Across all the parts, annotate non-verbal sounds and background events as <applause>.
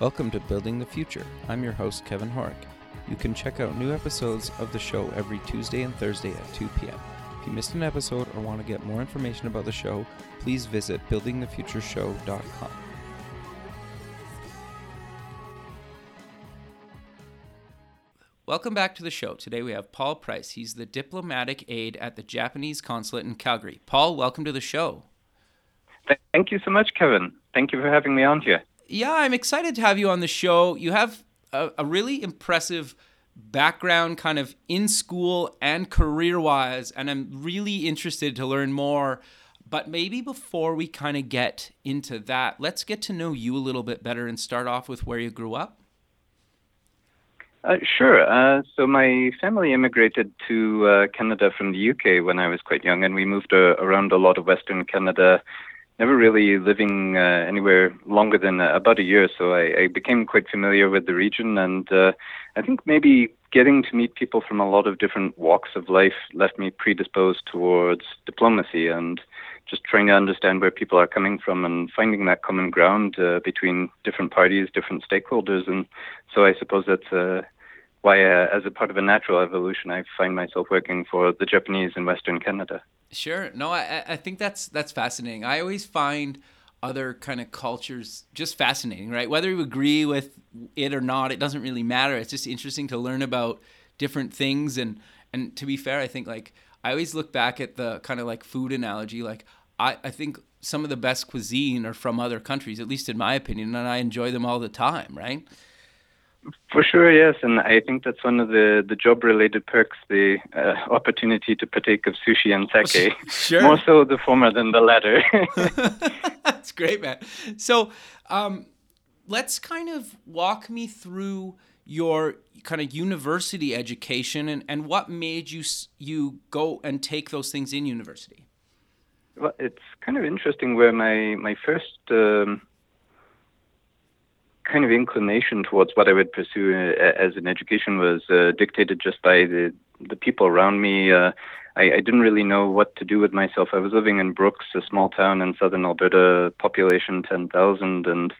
Welcome to Building the Future. I'm your host, Kevin Horick. You can check out new episodes of the show every Tuesday and Thursday at 2 p.m. If you missed an episode or want to get more information about the show, please visit buildingthefutureshow.com. Welcome back to the show. Today we have Paul Price. He's the diplomatic aide at the Japanese consulate in Calgary. Paul, welcome to the show. Thank you so much, Kevin. Thank you for having me on here. Yeah, I'm excited to have you on the show. You have a, a really impressive background, kind of in school and career wise, and I'm really interested to learn more. But maybe before we kind of get into that, let's get to know you a little bit better and start off with where you grew up. Uh, sure. Uh, so my family immigrated to uh, Canada from the UK when I was quite young, and we moved uh, around a lot of Western Canada. Never really living uh, anywhere longer than uh, about a year, so I, I, became quite familiar with the region, and I think maybe getting to meet people from a lot of different walks of life left me predisposed towards diplomacy and just trying to understand where people are coming from and finding that common ground uh, between different parties, different stakeholders. And so I suppose that's uh, why, uh, as a part of a natural evolution, I find myself working for the Japanese in Western Canada. Sure. No, I, I think that's that's fascinating. I always find other kind of cultures just fascinating, right? Whether you agree with it or not, it doesn't really matter. It's just interesting to learn about different things and and to be fair, I think like I always look back at the kind of like food analogy like I, I think some of the best cuisine are from other countries, at least in my opinion, and I enjoy them all the time, right? For sure, yes, and I think that's one of the, the job related perks, the uh, opportunity to partake of sushi and sake. <laughs> Sure. More so the former than the latter. <laughs> <laughs> that's great, man. So, um, let's kind of walk me through your kind of university education and, and what made you you go and take those things in university. Well, it's kind of interesting where my my first um, kind of inclination towards what I would pursue uh, as an education was uh, dictated just by the the people around me. Uh, I, I didn't really know what to do with myself. I was living in Brooks, a small town in southern Alberta, population ten thousand, and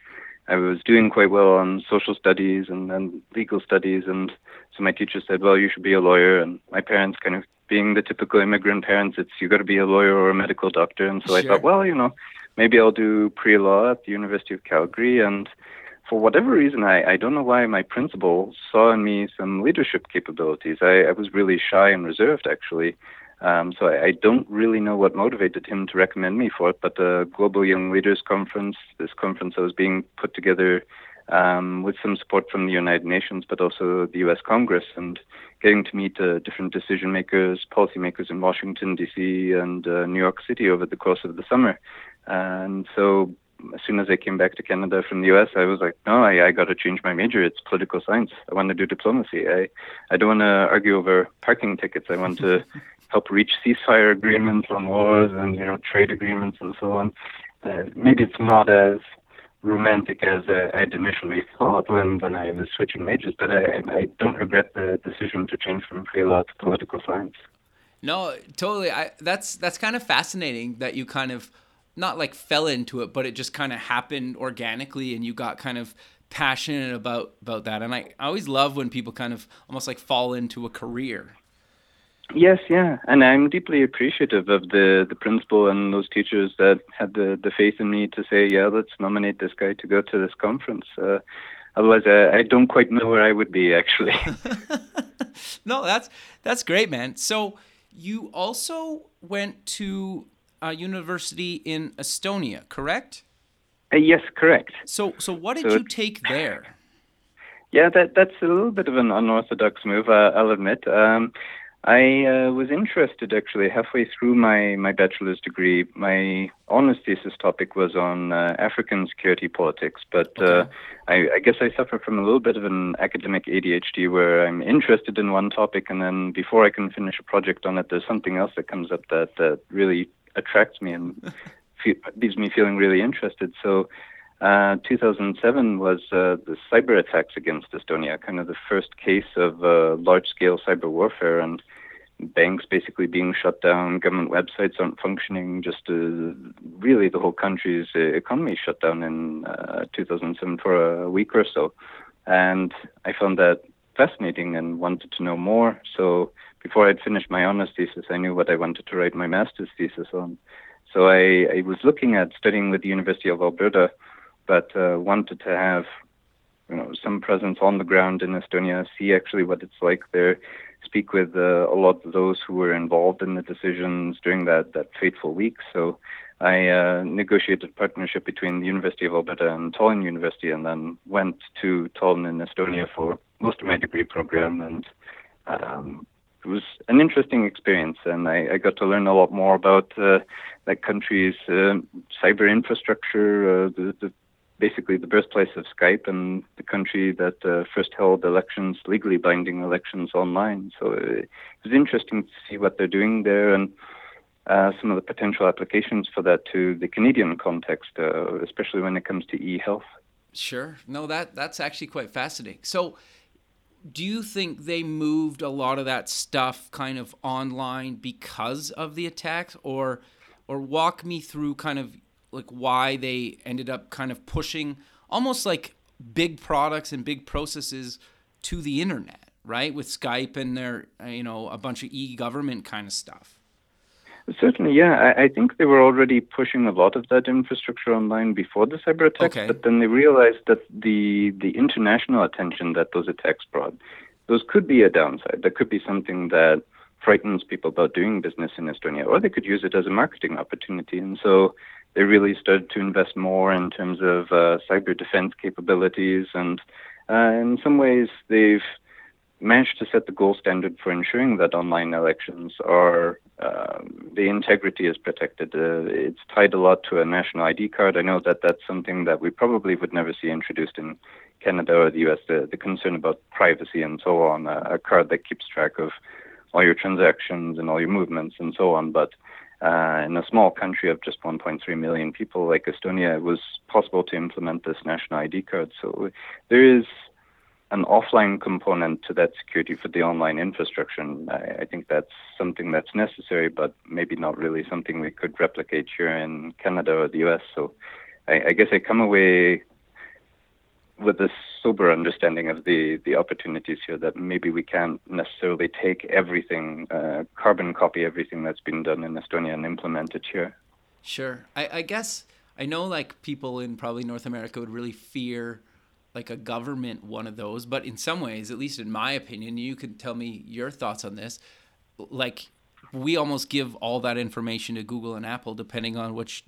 I was doing quite well on social studies and, and legal studies. And so my teacher said, "Well, you should be a lawyer." And my parents kind of being the typical immigrant parents, it's you got to be a lawyer or a medical doctor. And so sure. I thought, well, you know, maybe I'll do pre-law at the University of Calgary. And for whatever reason, I, I don't know why my principal saw in me some leadership capabilities. I, I was really shy and reserved, actually. Um, so I, I don't really know what motivated him to recommend me for it. But the Global Young Leaders Conference, this conference that was being put together um, with some support from the United Nations, but also the U.S. Congress, and getting to meet uh, different decision makers, policymakers in Washington, D.C., and uh, New York City over the course of the summer. And so, as soon as I came back to Canada from the U.S., I was like, no, I, I got to change my major. It's political science. I want to do diplomacy. I, I don't want to argue over parking tickets. I want to <laughs> help reach ceasefire agreements on wars and you know trade agreements and so on. Uh, maybe it's not as romantic as uh, I'd initially thought when, when I was switching majors, but I, I don't regret the decision to change from pre-law to political science. No, totally. I, that's that's kind of fascinating that you kind of not like fell into it, but it just kind of happened organically, and you got kind of passionate about about that. And I, I always love when people kind of almost like fall into a career. Yes, yeah, and I'm deeply appreciative of the the principal and those teachers that had the the faith in me to say, yeah, let's nominate this guy to go to this conference. Uh, otherwise, I, I don't quite know where I would be actually. <laughs> <laughs> no, that's that's great, man. So you also went to a university in Estonia, correct? Uh, yes, correct. So, so what did so you take there? Yeah, that that's a little bit of an unorthodox move, uh, I'll admit. Um, I uh, was interested actually halfway through my, my bachelor's degree. My honors thesis topic was on uh, African security politics, but uh, okay. uh, I, I, guess I suffer from a little bit of an academic ADHD where I'm interested in one topic, and then before I can finish a project on it, there's something else that comes up that, that really attracts me and <laughs> fe- leaves me feeling really interested. So uh, 2007 was uh, the cyber attacks against Estonia, kind of the first case of uh, large-scale cyber warfare, and banks basically being shut down, government websites aren't functioning, just uh, really the whole country's uh, economy shut down in uh, 2007 for a week or so. And I found that fascinating and wanted to know more. So before I'd finished my honors thesis, I knew what I wanted to write my master's thesis on. So I, I was looking at studying with the University of Alberta, but uh, wanted to have you know some presence on the ground in Estonia, see actually what it's like there, speak with uh, a lot of those who were involved in the decisions during that that fateful week. So I uh, negotiated partnership between the University of Alberta and Tallinn University, and then went to Tallinn in Estonia for most of my degree program and. Um, it was an interesting experience, and I, I got to learn a lot more about uh, that country's uh, cyber infrastructure, uh, the, the, basically the birthplace of Skype, and the country that uh, first held elections, legally binding elections online. So uh, it was interesting to see what they're doing there and uh, some of the potential applications for that to the Canadian context, especially when it comes to e-health. Sure. No, that that's actually quite fascinating. So do you think they moved a lot of that stuff kind of online because of the attacks? Or or walk me through kind of like why they ended up kind of pushing almost like big products and big processes to the internet right? With skype and their you know a bunch of e-government kind of stuff Certainly, yeah. I, I, think they were already pushing a lot of that infrastructure online before the cyber attacks, okay. but then they realized that the the international attention that those attacks brought, those could be a downside. That could be something that frightens people about doing business in Estonia, or they could use it as a marketing opportunity. And so they really started to invest more in terms of uh, cyber defense capabilities, and uh, in some ways they've managed to set the gold standard for ensuring that online elections are uh, the integrity is protected. Uh, it's tied a lot to a national ID card. I know that that's something that we probably would never see introduced in Canada or the US. The, the concern about privacy and so on, uh, a card that keeps track of all your transactions and all your movements and so on. But uh, in a small country of just 1.3 million people like Estonia, it was possible to implement this national ID card. So there is an offline component to that security for the online infrastructure. And I, I, think that's something that's necessary, but maybe not really something we could replicate here in Canada or the US. So I, I guess I come away with a sober understanding of the, the opportunities here that maybe we can't necessarily take everything, uh, carbon copy everything that's been done in Estonia and implement it here. Sure. I, I guess I know like people in probably North America would really fear like a government one of those but in some ways at least in my opinion you can tell me your thoughts on this like we almost give all that information to google and apple depending on which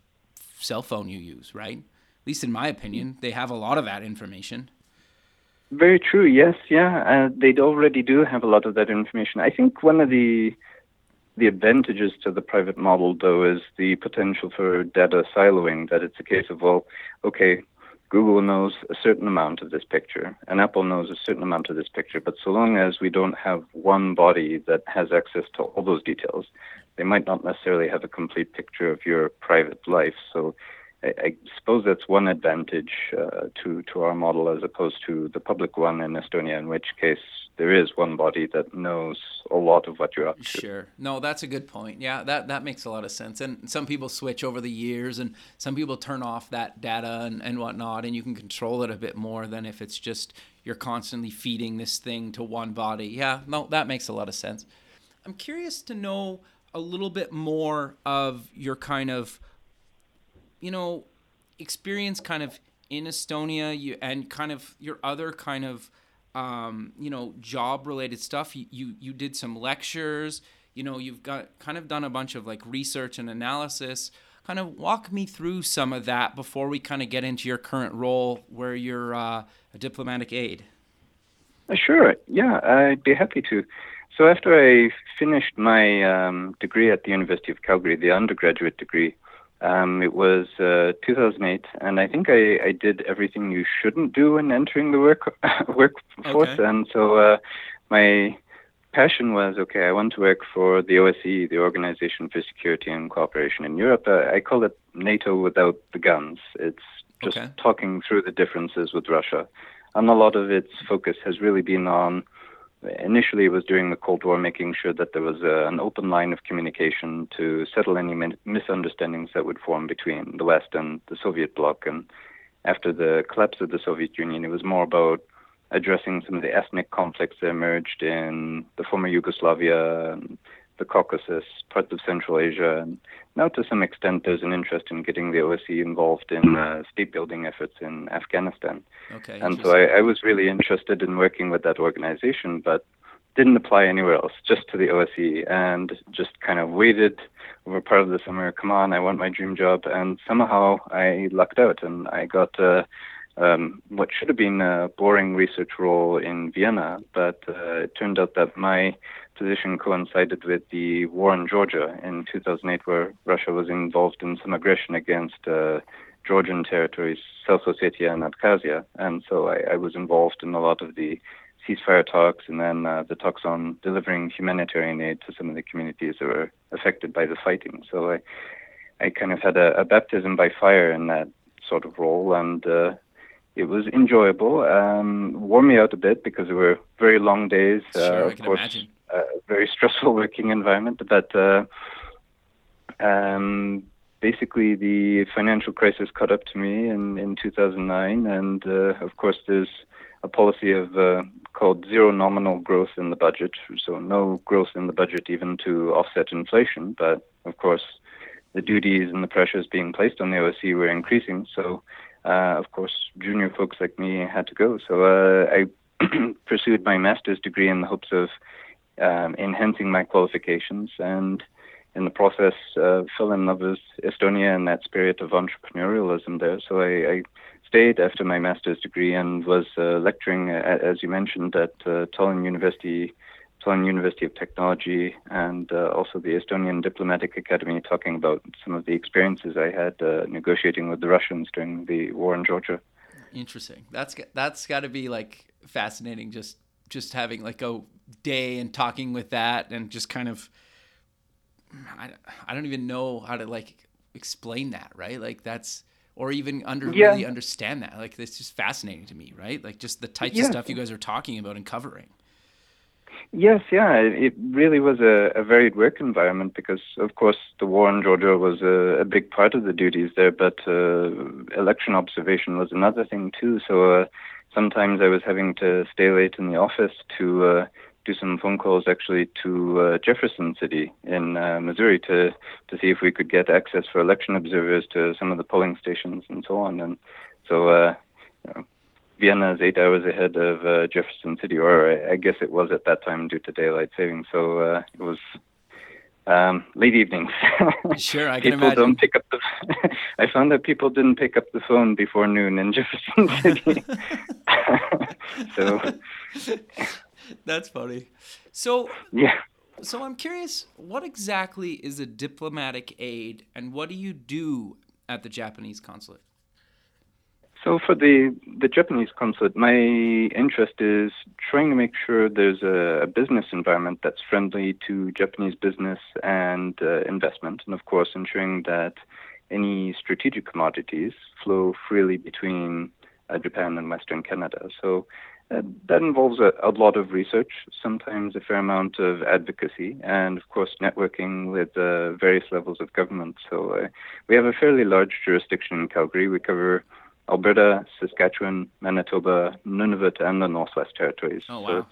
cell phone you use right? At least in my opinion they have a lot of that information. Very true yes yeah uh, they already do have a lot of that information. I think one of the the advantages to the private model, though, is the potential for data siloing. That it's a case of, well, okay, Google knows a certain amount of this picture, and Apple knows a certain amount of this picture. But so long as we don't have one body that has access to all those details, they might not necessarily have a complete picture of your private life. So I, I suppose that's one advantage uh, to to our model as opposed to the public one in Estonia, in which case there is one body that knows a lot of what you're up to. Sure. No, that's a good point. Yeah, that that makes a lot of sense. And some people switch over the years, and some people turn off that data and, and whatnot, and you can control it a bit more than if it's just you're constantly feeding this thing to one body. Yeah, no, that makes a lot of sense. I'm curious to know a little bit more of your kind of you know, experience kind of in Estonia you, and kind of your other kind of, um, you know, job related stuff. You, you, you did some lectures, you know, you've got kind of done a bunch of like research and analysis. Kind of walk me through some of that before we kind of get into your current role where you're uh, a diplomatic aide. Uh, sure. Yeah, I'd be happy to. So after I finished my um, degree at the University of Calgary, the undergraduate degree, um, it was uh, 2008, and I think I, I did everything you shouldn't do in entering the work <laughs> workforce. Okay. And so uh, my passion was okay. I want to work for the OSCE, the Organization for Security and Cooperation in Europe. Uh, I call it NATO without the guns. It's just okay. talking through the differences with Russia, and a lot of its focus has really been on initially, it was during the Cold War, making sure that there was a, an open line of communication to settle any misunderstandings that would form between the West and the Soviet bloc. And after the collapse of the Soviet Union, it was more about addressing some of the ethnic conflicts that emerged in the former Yugoslavia, the Caucasus, parts of Central Asia, and now to some extent there's an interest in getting the OSCE involved in uh, state building efforts in Afghanistan. Okay. And so I, I was really interested in working with that organization, but didn't apply anywhere else, just to the OSCE, and just kind of waited over part of the summer. Come on, I want my dream job, and somehow I lucked out, and I got uh, um, what should have been a boring research role in Vienna, but uh, it turned out that my position coincided with the war in Georgia in 2008, where Russia was involved in some aggression against uh, Georgian territories, South Ossetia and Abkhazia, and so I, I was involved in a lot of the ceasefire talks and then uh, the talks on delivering humanitarian aid to some of the communities that were affected by the fighting. So I, I kind of had a, a baptism by fire in that sort of role, and uh, it was enjoyable. Um, wore me out a bit because there were very long days. Sure, uh, of course, imagine. A very stressful <laughs> working environment. But uh, um, basically, the financial crisis caught up to me in, in 2009, and uh, of course, there's a policy of uh, called zero nominal growth in the budget, so no growth in the budget even to offset inflation. But of course, the duties and the pressures being placed on the OSCE were increasing. So uh, of course, junior folks like me had to go. So uh, I <clears throat> pursued my master's degree in the hopes of um, enhancing my qualifications and in the process uh, fell in love with Estonia and that spirit of entrepreneurialism there. So I, I stayed after my master's degree and was uh, lecturing, uh, as you mentioned, at uh, Tallinn University Tallinn University of Technology and uh, also the Estonian Diplomatic Academy, talking about some of the experiences I had uh, negotiating with the Russians during the war in Georgia. Interesting. That's that's got to be like fascinating. Just just having like a day and talking with that and just kind of I, I don't even know how to like explain that right like that's or even under yeah. really understand that like it's just fascinating to me right like just the types yeah. of stuff you guys are talking about and covering Yes, yeah, it really was a, a varied work environment because, of course, the war in Georgia was a, a big part of the duties there, but uh, election observation was another thing too. So uh, sometimes I was having to stay late in the office to uh, do some phone calls actually to uh, Jefferson City in uh, Missouri to to see if we could get access for election observers to some of the polling stations and so on. And so, uh, you know, Vienna is eight hours ahead of uh, Jefferson City, or I, guess it was at that time due to daylight saving. So uh, it was um, late evenings. <laughs> Sure, I can people imagine. Don't pick up the. <laughs> I found that people didn't pick up the phone before noon in <laughs> Jefferson City. so that's funny. So yeah. So I'm curious, what exactly is a diplomatic aide, and what do you do at the Japanese consulate? So for the the Japanese consulate, my interest is trying to make sure there's a, a business environment that's friendly to Japanese business and uh, investment, and of course ensuring that any strategic commodities flow freely between uh, Japan and Western Canada. So uh, that involves a, a, lot of research, sometimes a fair amount of advocacy, and of course networking with uh, various levels of government. So uh, we have a fairly large jurisdiction in Calgary. We cover Alberta, Saskatchewan, Manitoba, Nunavut, and the Northwest Territories. Oh, wow. So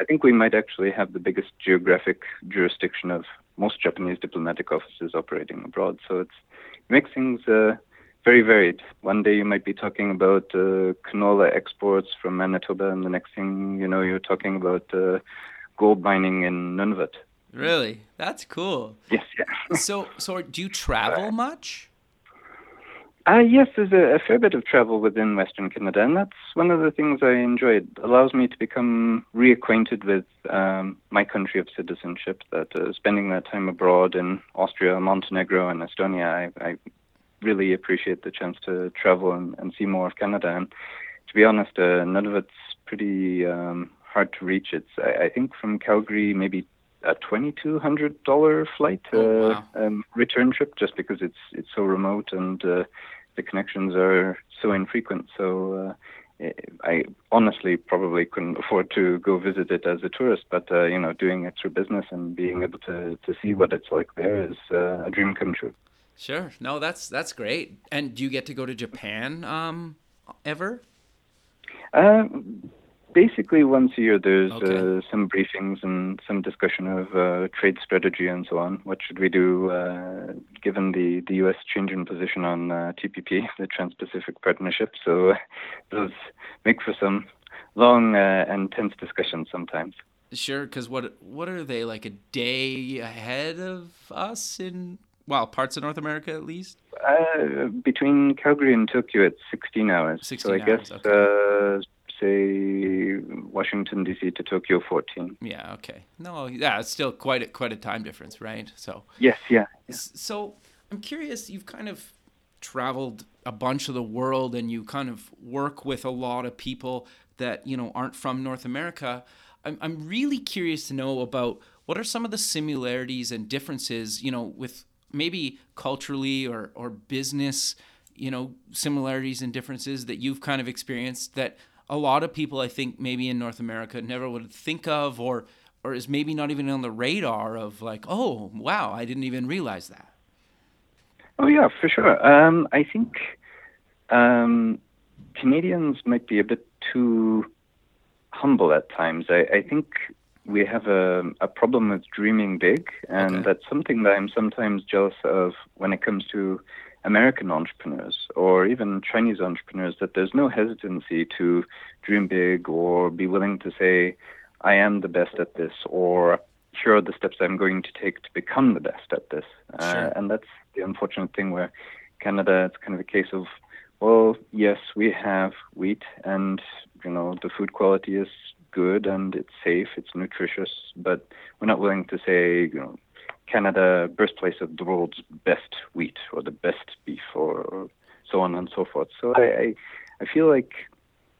I think we might actually have the biggest geographic jurisdiction of most Japanese diplomatic offices operating abroad. So it's, it makes things uh, very varied. One day you might be talking about uh, canola exports from Manitoba, and the next thing you know, you're talking about uh, gold mining in Nunavut. Really, that's cool. Yes, yeah. so, so do you travel <laughs> much? Uh, yes, there's a, a, fair bit of travel within Western Canada, and that's one of the things I enjoy. It allows me to become reacquainted with um, my country of citizenship. That uh, spending that time abroad in Austria, Montenegro, and Estonia, I, I really appreciate the chance to travel and, and, see more of Canada. And to be honest, uh, Nunavut's pretty um, hard to reach. It's I, I, think from Calgary maybe a twenty two hundred dollar flight oh, wow. Uh, um, return trip, just because it's it's so remote and uh, the connections are so infrequent. So uh, I honestly probably couldn't afford to go visit it as a tourist, but uh, you know, doing it through business and being able to to see what it's like there is uh, a dream come true. Sure. No, that's that's great. And do you get to go to Japan um, ever? Uh, basically, once a year, there's Okay. uh, some briefings and some discussion of uh, trade strategy and so on. What should we do uh, given the, the U.S. change in position on uh, TPP, <laughs> the Trans-Pacific Partnership? So <laughs> those make for some long uh, and tense discussions sometimes. Sure, because what what are they like a day ahead of us in well parts of North America at least? Uh, between Calgary and Tokyo, it's 16 hours. 16 so I hours, guess, okay. uh, Washington, D.C. to Tokyo, 14. Yeah. Okay. No. Yeah. It's still quite a, quite a time difference, right? So. Yes, yeah. S- So I'm curious. You've kind of traveled a bunch of the world, and you kind of work with a lot of people that you know aren't from North America. I'm I'm really curious to know about what are some of the similarities and differences, you know, with maybe culturally or or business, you know, similarities and differences that you've kind of experienced that a lot of people I think maybe in North America never would think of or or is maybe not even on the radar of like, oh wow, I didn't even realize that. Oh yeah, for sure. Um, I think um, Canadians might be a bit too humble at times. I, I think we have a, a problem with dreaming big, and Okay. that's something that I'm sometimes jealous of when it comes to American entrepreneurs or even Chinese entrepreneurs. That there's no hesitancy to dream big or be willing to say, "I am the best at this," or "Here are the steps I'm going to take to become the best at this." Uh, Sure. and that's the unfortunate thing where Canada, it's kind of a case of, well, yes, we have wheat, and you know the food quality is good and it's safe, it's nutritious, but we're not willing to say, you know, Canada, birthplace of the world's best wheat or the best beef or, so on and so forth. So I, I, I feel like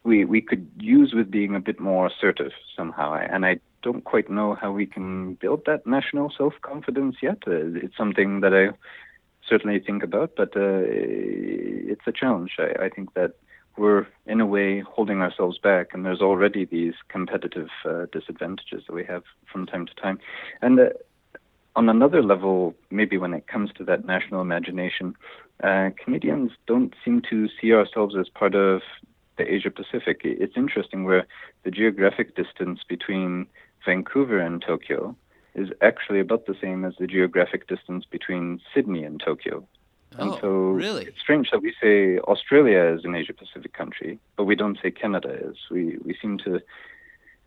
we we could use with being a bit more assertive somehow, and I don't quite know how we can build that national self confidence yet. Uh, it's something that I certainly think about, but uh, it's a challenge. I, I think that we're in a way holding ourselves back, and there's already these competitive uh, disadvantages that we have from time to time. And uh, on another level, maybe when it comes to that national imagination, uh, Canadians don't seem to see ourselves as part of the Asia Pacific. It's interesting where the geographic distance between Vancouver and Tokyo is actually about the same as the geographic distance between Sydney and Tokyo. And Oh, so really? it's strange that we say Australia is an Asia Pacific country, but we don't say Canada is. We we seem to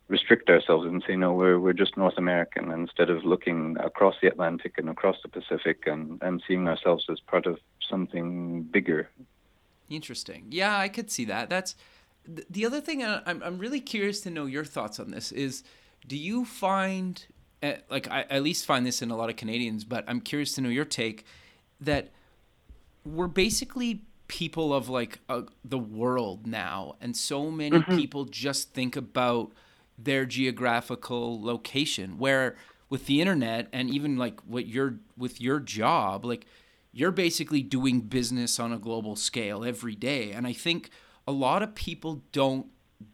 restrict ourselves and say no, we're we're just North American instead of looking across the Atlantic and across the Pacific and, and seeing ourselves as part of something bigger. Interesting. Yeah, I could see that. That's the other thing. I'm I'm really curious to know your thoughts on this. Is do you find eh, like I at least find this in a lot of Canadians, but I'm curious to know your take that we're basically people of like uh, the world now, and so many people just think about their geographical location. Where with the internet and even like what you're with your job, like you're basically doing business on a global scale every day. And I think a lot of people don't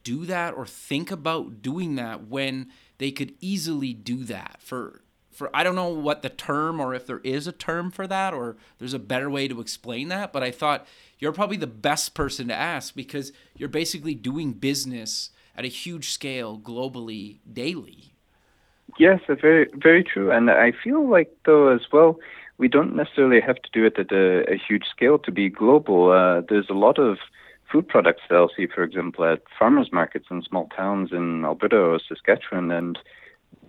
do that or think about doing that when they could easily do that for for I don't know what the term or if there is a term for that or there's a better way to explain that, but I thought you're probably the best person to ask because you're basically doing business at a huge scale globally daily. Yes, uh, very very true. And I feel like though as well, we don't necessarily have to do it at a, a huge scale to be global. Uh, there's a lot of food products that I'll see, for example, at farmers markets in small towns in Alberta or Saskatchewan, and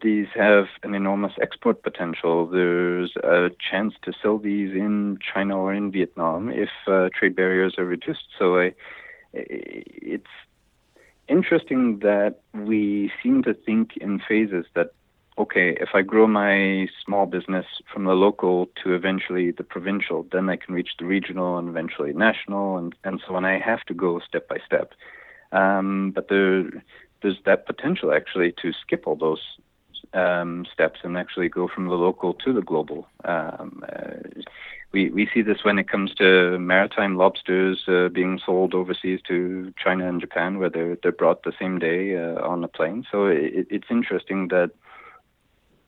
these have an enormous export potential. There's a chance to sell these in China or in Vietnam if uh, trade barriers are reduced. So I, it's interesting that we seem to think in phases that okay, if I grow my small business from the local to eventually the provincial, then I can reach the regional and eventually national, and, and so on. I have to go step by step. Um, but there, there's that potential actually to skip all those um, steps and actually go from the local to the global. Um, uh, we, we see this when it comes to maritime lobsters uh, being sold overseas to China and Japan, where they're, they're brought the same day uh, on a plane. So it, it's interesting that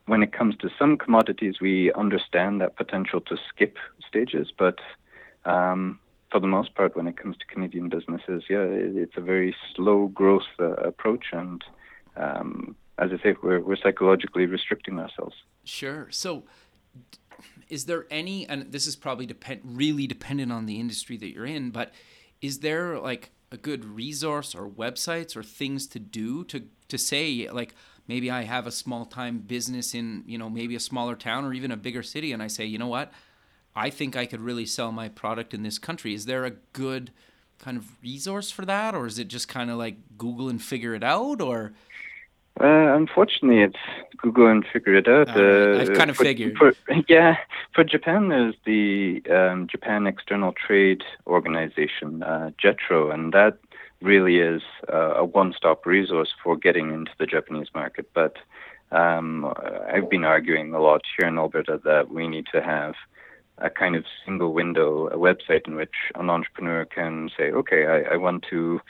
when it comes to some commodities, we understand that potential to skip stages, but um, for the most part, when it comes to Canadian businesses, yeah, it's a very slow growth uh, approach, and um, as I say, we're we're psychologically restricting ourselves. Sure. So, is there any? And this is probably depend really dependent on the industry that you're in, but is there like a good resource or websites or things to do to to say like maybe I have a small time business in you know maybe a smaller town or even a bigger city, and I say you know what I think I could really sell my product in this country. Is there a good kind of resource for that, or is it just kind of like Google and figure it out, or? Uh, unfortunately, it's Google and figure it out. Uh, I've kind of for, figured. For, <laughs> yeah, for Japan, there's the um, Japan External Trade Organization, uh, JETRO, and that really is uh, a one-stop resource for getting into the Japanese market. But um, I've been arguing a lot here in Alberta that we need to have a kind of single window, a website in which an entrepreneur can say, okay, I, I want to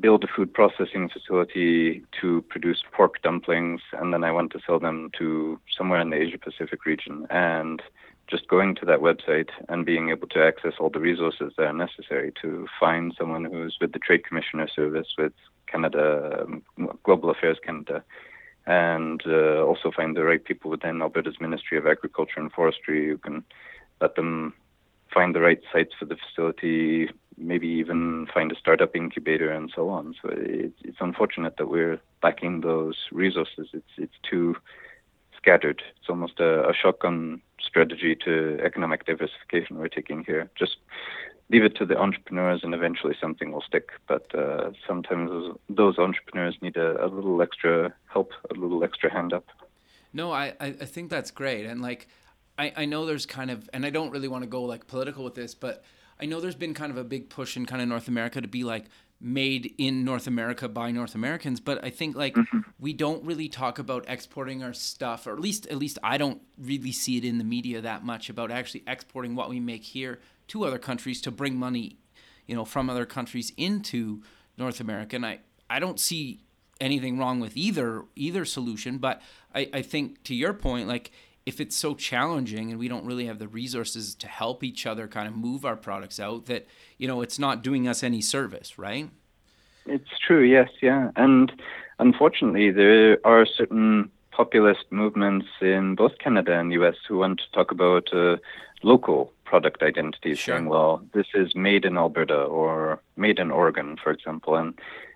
build a food processing facility to produce pork dumplings, and then I want to sell them to somewhere in the Asia Pacific region. And just going to that website and being able to access all the resources that are necessary to find someone who's with the Trade Commissioner Service, with Canada, um, Global Affairs Canada, and uh, also find the right people within Alberta's Ministry of Agriculture and Forestry who can let them find the right sites for the facility, maybe even find a startup incubator and so on. So it, it's unfortunate that we're lacking those resources. It's it's too scattered. It's almost a, a shotgun strategy to economic diversification we're taking here. Just leave it to the entrepreneurs and eventually something will stick. But uh, sometimes those, those, entrepreneurs need a, a, little extra help, a little extra hand up. No, I, I think that's great. And like, I, I know there's kind of, and I don't really want to go like political with this, but I know there's been kind of a big push in kind of North America to be like made in North America by North Americans. But I think like mm-hmm. we don't really talk about exporting our stuff, or at least at least I don't really see it in the media that much about actually exporting what we make here to other countries to bring money, you know, from other countries into North America. And I, I don't see anything wrong with either either solution, but I, I think to your point, like if it's so challenging and we don't really have the resources to help each other kind of move our products out, that you know it's not doing us any service, right? It's true, yes, yeah, and unfortunately, there are certain populist movements in both Canada and US who want to talk about uh, local product identities, sure. saying, well, this is made in Alberta or made in Oregon, for example. And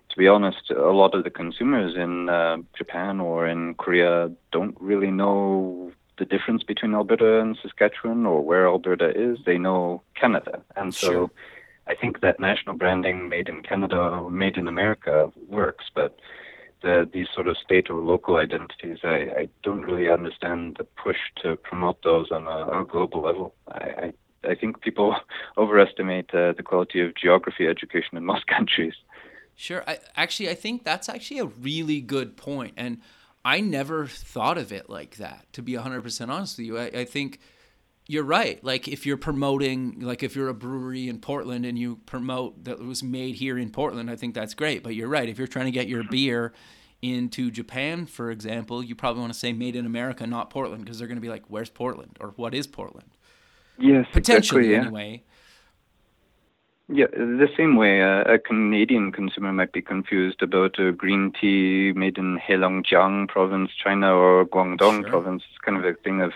to be honest, a lot of the consumers in uh, Japan or in Korea don't really know the difference between Alberta and Saskatchewan or where Alberta is. They know Canada. And so sure. I think that national branding made in Canada or made in America works, but the, these sort of state or local identities, I, I don't really understand the push to promote those on a, a global level. I, I, I think people <laughs> overestimate uh, the quality of geography education in most <laughs> countries. Sure. I, actually, I think that's actually a really good point. And I never thought of it like that, to be 100% honest with you. I, I think you're right. Like if you're promoting, like if you're a brewery in Portland and you promote that was made here in Portland, I think that's great. But you're right. If you're trying to get your beer into Japan, for example, you probably want to say made in America, not Portland, because they're going to be like, where's Portland or what is Portland? Yes, potentially exactly, yeah. anyway. Yeah, the same way uh, a Canadian consumer might be confused about a green tea made in Heilongjiang province, China, or Guangdong sure. province. It's kind of a thing of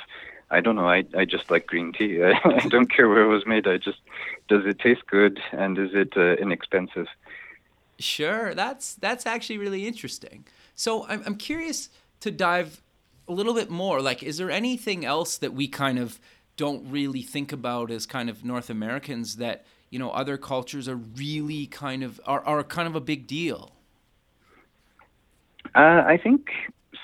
I don't know. I I just like green tea. <laughs> I, I don't care where it was made. I just does it taste good and is it uh, inexpensive? Sure, that's that's actually really interesting. So I'm I'm curious to dive a little bit more. Like, is there anything else that we kind of don't really think about as kind of North Americans that you know other cultures are really kind of are are kind of a big deal? Uh, I think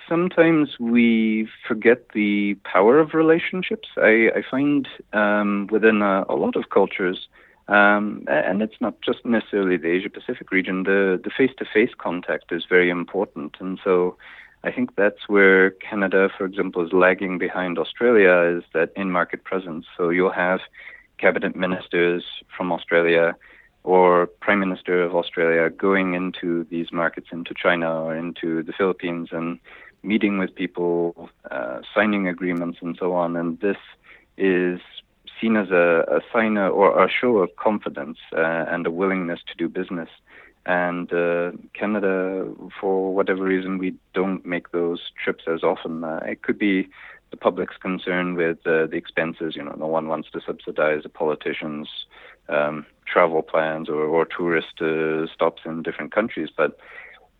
sometimes we forget the power of relationships. I, I find um, within a, a, lot of cultures, um, and it's not just necessarily the Asia Pacific region, the, the face-to-face contact is very important. And so I think that's where Canada, for example, is lagging behind Australia is that in-market presence. So you'll have cabinet ministers from Australia or prime minister of Australia going into these markets, into China or into the Philippines, and meeting with people, uh, signing agreements, and so on. And this is seen as a, a sign or a show of confidence uh, and a willingness to do business. And uh, Canada, for whatever reason, we don't make those trips as often. Uh, it could be the public's concern with uh, the expenses. You know, no one wants to subsidize the politicians' um, travel plans or, or tourist uh, stops in different countries. But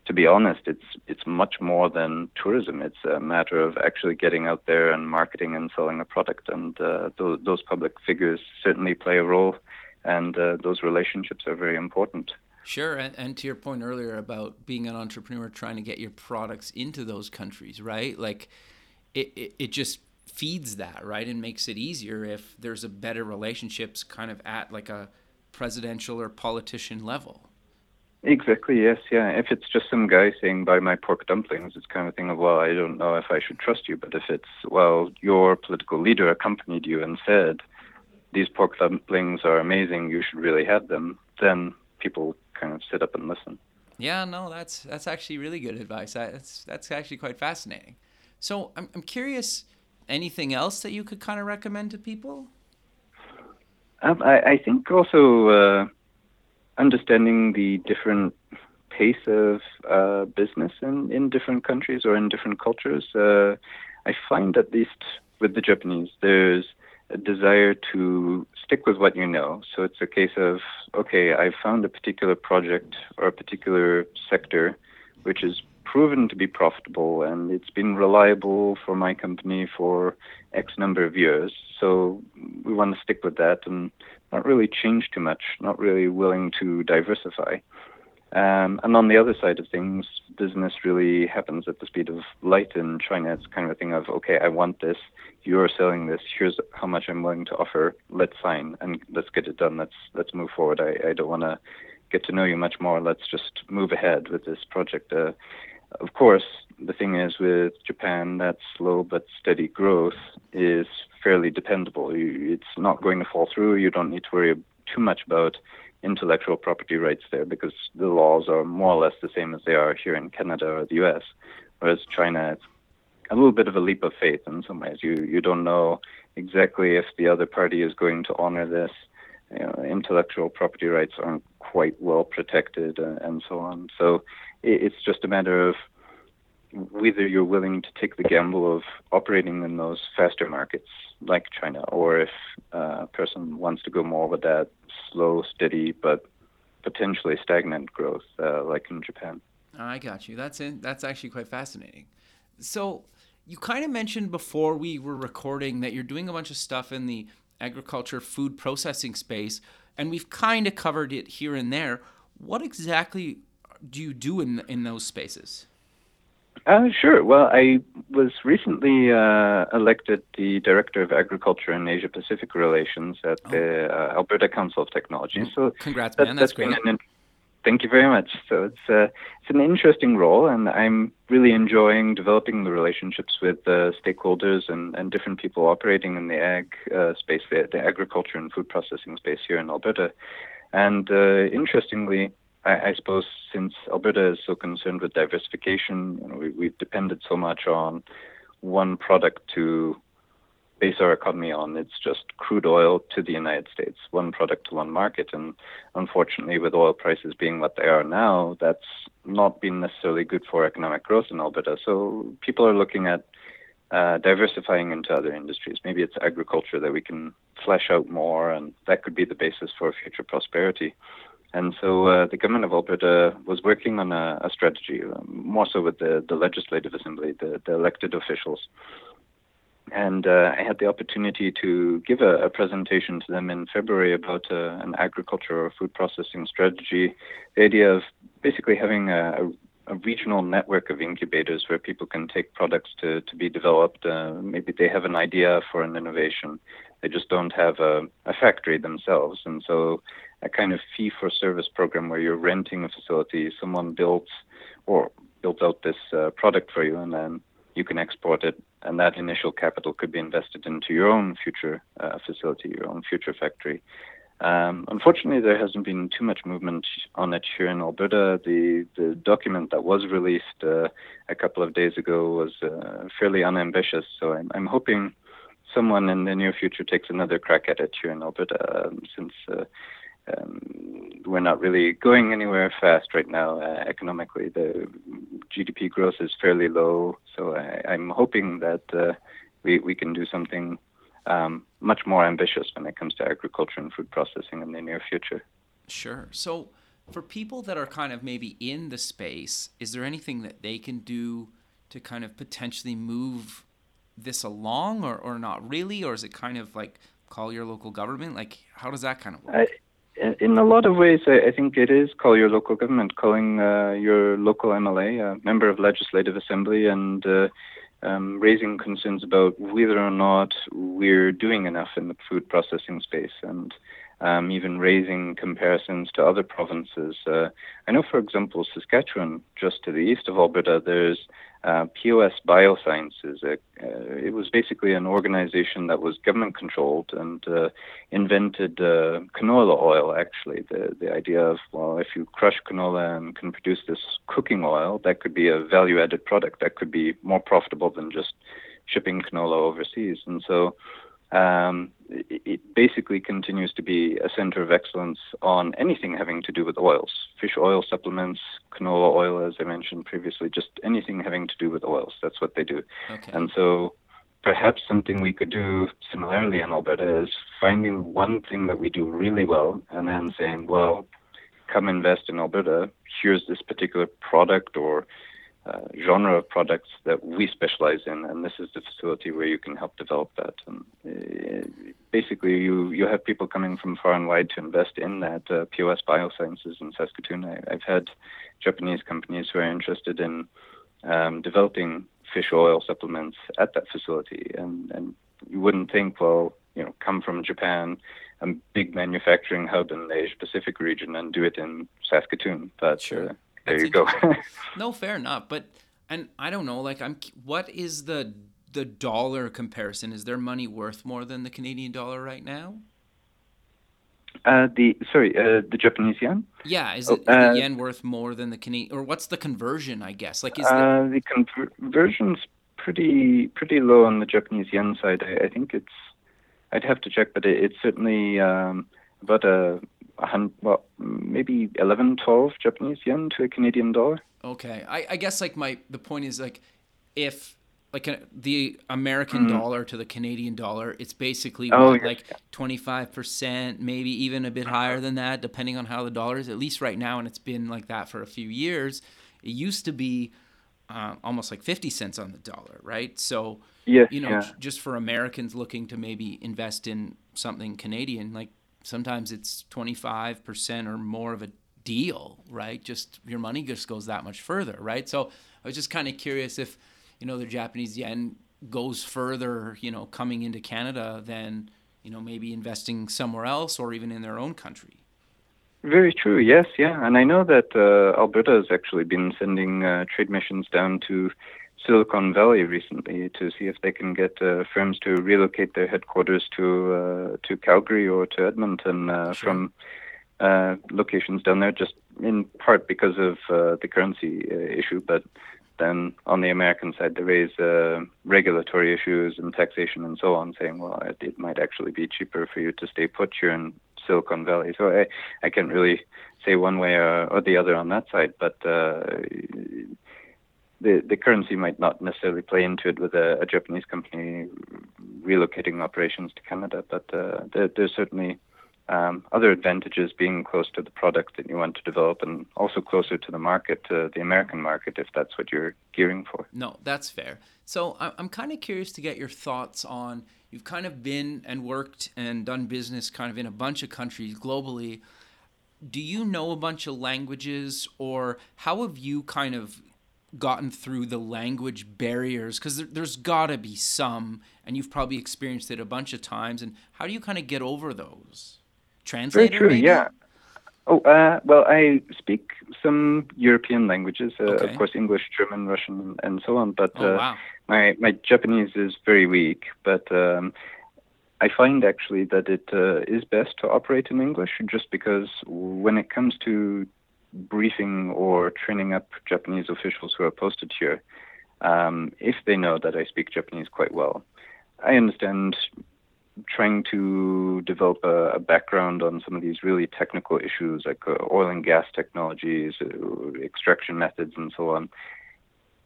to be honest, it's it's much more than tourism. It's a matter of actually getting out there and marketing and selling a product. And uh, those, those public figures certainly play a role, and uh, those relationships are very important. Sure, and, and to your point earlier about being an entrepreneur trying to get your products into those countries, right? Like, it, it, it just feeds that, right, and makes it easier if there's a better relationships kind of at like a presidential or politician level. Exactly. Yes. Yeah. If it's just some guy saying "buy my pork dumplings," it's kind of thing of well, I don't know if I should trust you. But if it's well, your political leader accompanied you and said these pork dumplings are amazing, you should really have them, then people kind of sit up and listen. Yeah. No, that's that's actually really good advice. That's that's actually quite fascinating. So I'm I'm curious. Anything else that you could kind of recommend to people? Um, I, I think also. Uh, understanding the different pace of uh, business in, in different countries or in different cultures. Uh, I find, at least with the Japanese, there's a desire to stick with what you know. So it's a case of, okay, I found a particular project or a particular sector which is proven to be profitable and it's been reliable for my company for X number of years. So we want to stick with that and not really change too much, not really willing to diversify. Um, and on the other side of things, business really happens at the speed of light in China. It's kind of a thing of, okay, I want this, you're selling this, here's how much I'm willing to offer, let's sign and let's get it done, let's let's move forward. I, I don't want to get to know you much more, let's just move ahead with this project. Uh, of course, the thing is with Japan, that slow but steady growth is fairly dependable. It's not going to fall through. You don't need to worry too much about intellectual property rights there because the laws are more or less the same as they are here in Canada or the US. Whereas China, it's a little bit of a leap of faith in some ways. You you don't know exactly if the other party is going to honor this. You know, intellectual property rights aren't quite well protected uh, and so on. So it's just a matter of whether you're willing to take the gamble of operating in those faster markets like China, or if a person wants to go more with that slow, steady, but potentially stagnant growth, uh, like in Japan. I got you. That's in, that's actually quite fascinating. So you kind of mentioned before we were recording that you're doing a bunch of stuff in the agriculture food processing space, and we've kind of covered it here and there. What exactly do you do in in those spaces? Uh, sure. Well, I was recently uh, elected the Director of Agriculture and Asia Pacific Relations at oh. the uh, Alberta Council of Technology. Mm. So, congrats, that, man. That's, great. An, thank you very much. So it's uh, it's an interesting role, and I'm really enjoying developing the relationships with uh, stakeholders and, and different people operating in the ag uh, space, the, the agriculture and food processing space here in Alberta. And interestingly, I, I suppose since Alberta is so concerned with diversification, you know, we, we've depended so much on one product to base our economy on. It's just crude oil to the United States, one product to one market. And unfortunately, with oil prices being what they are now, that's not been necessarily good for economic growth in Alberta. So people are looking at uh, diversifying into other industries. Maybe it's agriculture that we can flesh out more, and that could be the basis for future prosperity. And so uh, the government of Alberta was working on a, a strategy, um, more so with the, the legislative assembly, the, the elected officials. And uh, I had the opportunity to give a, a, presentation to them in February about uh, an agriculture or food processing strategy. The idea of basically having a, a, regional network of incubators where people can take products to, to be developed. Uh, maybe they have an idea for an innovation, they just don't have a, a factory themselves. And so a kind of fee for service program where you're renting a facility, someone builds, or built out this uh, product for you, and then you can export it. And that initial capital could be invested into your own future uh, facility, your own future factory. Um, unfortunately, there hasn't been too much movement on it here in Alberta. The the document that was released uh, a couple of days ago was uh, fairly unambitious. So I'm, I'm hoping someone in the near future takes another crack at it here in Alberta, um, since uh, um, we're not really going anywhere fast right now uh, economically. The GDP growth is fairly low, so I, am hoping that uh, we we can do something um, much more ambitious when it comes to agriculture and food processing in the near future. Sure. So, for people that are kind of maybe in the space, is there anything that they can do to kind of potentially move this along, or, or not really? Or is it kind of like call your local government? Like, how does that kind of work? I, in a lot of ways, I, think it is call your local government, calling uh, your local MLA, a member of Legislative Assembly, and uh, um, raising concerns about whether or not we're doing enough in the food processing space and um, even raising comparisons to other provinces. Uh, I know, for example, Saskatchewan, just to the east of Alberta, there's uh, POS Biosciences. Uh, it was basically an organization that was government controlled and uh, invented uh, canola oil. Actually, the the idea of well, if you crush canola and can produce this cooking oil, that could be a value-added product that could be more profitable than just shipping canola overseas. And so um, it, it, basically continues to be a center of excellence on anything having to do with oils, fish oil supplements, canola oil, as I mentioned previously, just anything having to do with oils. That's what they do. Okay. And so perhaps something we could do similarly in Alberta is finding one thing that we do really well and then saying, well, come invest in Alberta. Here's this particular product or uh, genre of products that we specialize in, and this is the facility where you can help develop that. And uh, basically, you you have people coming from far and wide to invest in that. Uh, POS Biosciences in Saskatoon. I, have had Japanese companies who are interested in um, developing fish oil supplements at that facility, and and you wouldn't think, well, you know, come from Japan, a big manufacturing hub in the Asia Pacific region, and do it in Saskatoon, but. Sure uh, there you go. <laughs> no, fair enough. But and I don't know, like I'm what is the the dollar comparison? Is their money worth more than the Canadian dollar right now? Uh, the sorry, uh, the Japanese yen. Yeah, is, it, oh, uh, the yen worth more than the Canadian, or what's the conversion? I guess like is uh, the conversion's pretty pretty low on the Japanese yen side. I, I think it's I'd have to check, but it, it's certainly um, about a well, maybe 11, 12 Japanese yen to a Canadian dollar. Okay, I, I guess like my the point is like if like a, the American mm dollar to the Canadian dollar, it's basically oh, what, like twenty five percent, maybe even a bit higher than that, depending on how the dollar is. At least right now, and it's been like that for a few years. It used to be uh, almost like fifty cents on the dollar, right? So yes, you know, yeah. just for Americans looking to maybe invest in something Canadian, like sometimes it's 25% or more of a deal, right? Just your money just goes that much further, right? So I was just kind of curious if, you know, the Japanese yen goes further, you know, coming into Canada than, you know, maybe investing somewhere else or even in their own country. Very true. Yes, yeah, and I know that uh, Alberta has actually been sending uh, trade missions down to Silicon Valley recently to see if they can get uh, firms to relocate their headquarters to uh, to Calgary or to Edmonton uh, sure. from uh, locations down there, just in part because of uh, the currency uh, issue, but then on the American side, they raise regulatory issues and taxation and so on, saying, well, it, it, might actually be cheaper for you to stay put here in Silicon Valley. So I, I can't really say one way or, or the other on that side, but the the currency might not necessarily play into it with a, a Japanese company relocating operations to Canada, but uh, there, there's certainly um, other advantages being close to the product that you want to develop and also closer to the market, uh, the American market, if that's what you're gearing for. No, that's fair. So I'm kind of curious to get your thoughts on you've kind of been and worked and done business kind of in a bunch of countries globally. Do you know a bunch of languages or how have you kind of gotten through the language barriers because there, there's got to be some and you've probably experienced it a bunch of times and how do you kind of get over those translator very true maybe? yeah Oh, uh, well, I speak some European languages, uh, Okay. of course, English, German, Russian, and so on. But Oh uh, wow. my my Japanese is very weak. But um, I find actually that it uh, is best to operate in English, just because when it comes to briefing or training up Japanese officials who are posted here, um, if they know that I speak Japanese quite well, I understand trying to develop a, a background on some of these really technical issues like uh, oil and gas technologies, uh, extraction methods, and so on.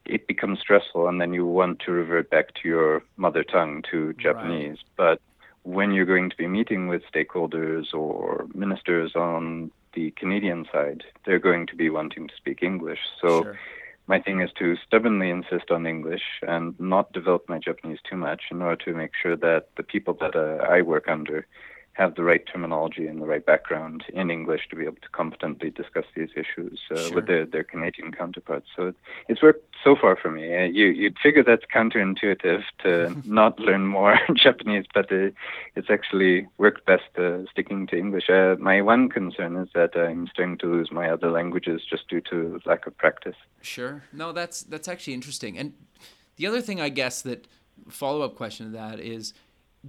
It becomes stressful, and then you want to revert back to your mother tongue, to Japanese. But when you're going to be meeting with stakeholders or ministers on the Canadian side, they're going to be wanting to speak English. So sure. my thing is to stubbornly insist on English and not develop my Japanese too much in order to make sure that the people that uh, I work under have the right terminology and the right background in English to be able to competently discuss these issues uh, Sure. with their, their Canadian counterparts. So it, it's worked so far for me. Uh, you, you'd figure that's counterintuitive to <laughs> not learn more <laughs> Japanese, but uh, it's actually worked best uh, sticking to English. Uh, my one concern is that I'm starting to lose my other languages just due to lack of practice. Sure. No, that's that's actually interesting. And the other thing, I guess, that follow up question to that is,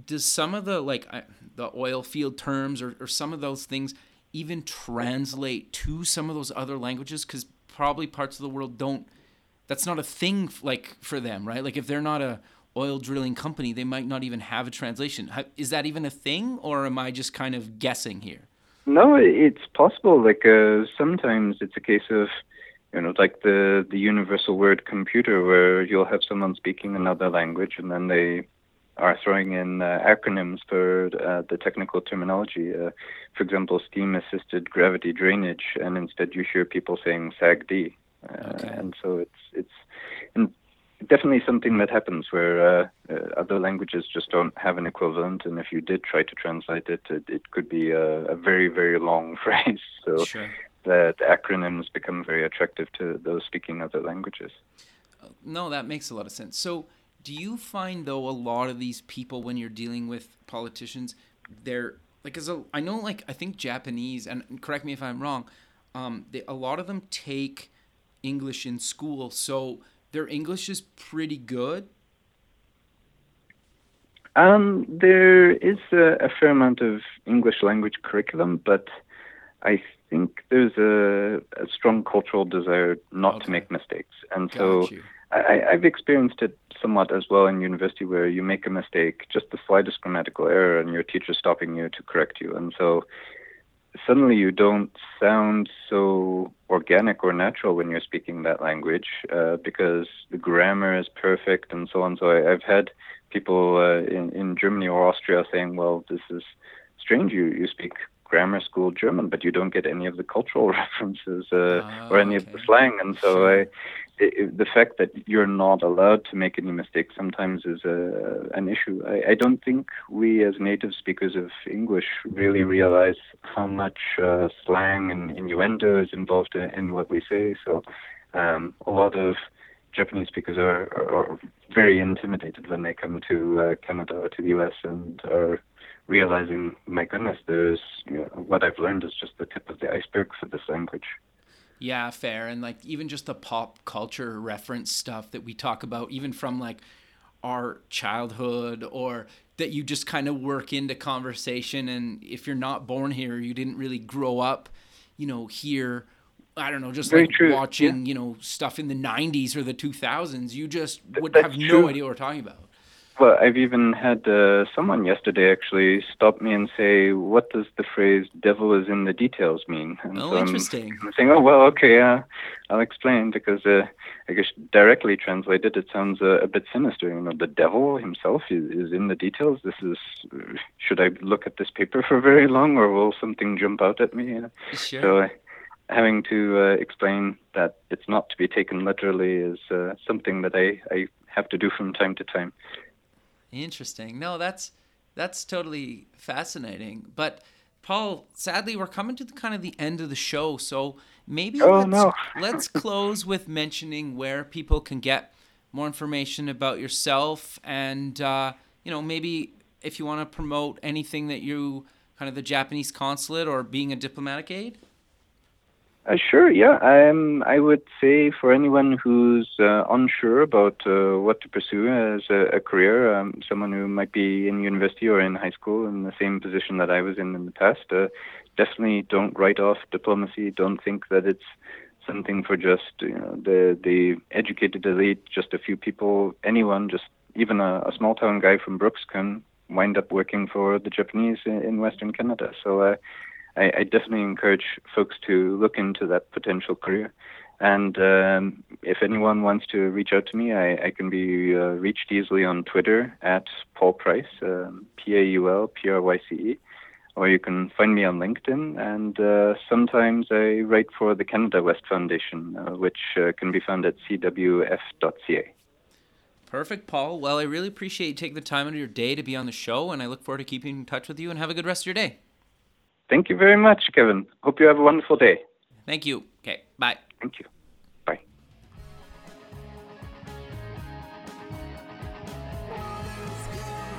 does some of the like I- the oil field terms or, or some of those things even translate to some of those other languages? Because probably parts of the world don't. That's not a thing like for them, right? Like if they're not a oil drilling company, they might not even have a translation. Is that even a thing, or am I just kind of guessing here? No, it's possible. Like uh, sometimes it's a case of, you know, like the the universal word computer, where you'll have someone speaking another language, and then they are throwing in uh, acronyms for uh, the technical terminology. Uh, for example, steam assisted gravity drainage, and instead you hear people saying SAGD. Uh, Okay. And so it's it's and definitely something that happens where uh, uh, other languages just don't have an equivalent, and if you did try to translate it, it, it could be a, a very very long <laughs> phrase. So Sure. the acronyms become very attractive to those speaking other languages. No, that makes a lot of sense. So, do you find though a lot of these people when you're dealing with politicians, they're like as a I know like I think Japanese and correct me if I'm wrong, um, they, a lot of them take English in school, so their English is pretty good. Um, there is a, a fair amount of English language curriculum, but I think there's a, a strong cultural desire not Okay. to make mistakes, and so. You. I, I've experienced it somewhat as well in university, where you make a mistake, just the slightest grammatical error, and your teacher's stopping you to correct you, and so suddenly you don't sound so organic or natural when you're speaking that language uh, because the grammar is perfect and so on. So I, I've had people uh, in in Germany or Austria saying, "Well, this is strange. You you speak." Grammar school German, but you don't get any of the cultural <laughs> references uh, Ah, or any of the slang, and so. I, i i the fact that you're not allowed to make any mistakes sometimes is a, an issue. I, I don't think we as native speakers of English really realize how much uh, slang and innuendo is involved in, in what we say. So um, a lot of Japanese speakers are, are, are very intimidated when they come to uh, Canada or to the US and are realizing, my goodness, there's you know, what I've learned is just the tip of the iceberg for this language. Yeah, fair. And like even just the pop culture reference stuff that we talk about, even from like our childhood or that you just kind of work into conversation. And if you're not born here, you didn't really grow up, you know, here. I don't know, just Very like true, watching, you know, stuff in the 90s or the 2000s, you just would that's have no idea what we're talking about. Well, I've even had uh, someone yesterday actually stop me and say, "What does the phrase "devil is in the details" mean?" And Oh, so I'm- interesting. I'm, saying, "Oh, well, okay, uh, I'll explain." Because uh, I guess directly translated, it sounds uh, a bit sinister. You know, the devil himself is, is in the details. This is. Should I look at this paper <laughs> for very long, or will something jump out at me? Uh, Sure. So, uh, having to uh, explain that it's not to be taken literally is uh, something that I, I have to do from time to time. Interesting. No, that's that's totally fascinating. But Paul, sadly, we're coming to the kind of the end of the show, so maybe Oh, let's, no. <laughs> let's close with mentioning where people can get more information about yourself, and uh, you know maybe if you want to promote anything that you kind of the Japanese consulate or being a diplomatic aide. Uh, sure, yeah. I would say for anyone who's uh, unsure about uh, what to pursue as a, a career, um, someone who might be in university or in high school in the same position that I was in in the past, uh, definitely don't write off diplomacy. Don't think that it's something for just you know, the the educated elite, just a few people. Anyone, just even a, a small town guy from Brooks can wind up working for the Japanese in, in Western Canada. So. Uh, I, I definitely encourage folks to look into that potential career. And um, if anyone wants to reach out to me, I, I can be uh, reached easily on Twitter at Paul Pryce, um, P A U L P R Y C E, or you can find me on LinkedIn. And uh, sometimes I write for the Canada West Foundation, uh, which uh, can be found at cwf.ca. Perfect, Paul. Well, I really appreciate you taking the time out of your day to be on the show, and I look forward to keeping in touch with you. And have a good rest of your day. Thank you very much, Kevin. Hope you have a wonderful day. Thank you. Okay, bye. Thank you. Bye.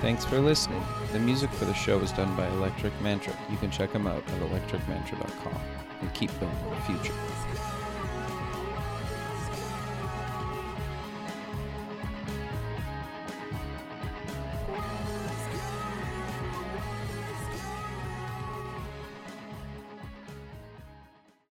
Thanks for listening. The music for the show was done by Electric Mantra. You can check them out at electricmantra.com and keep building the future.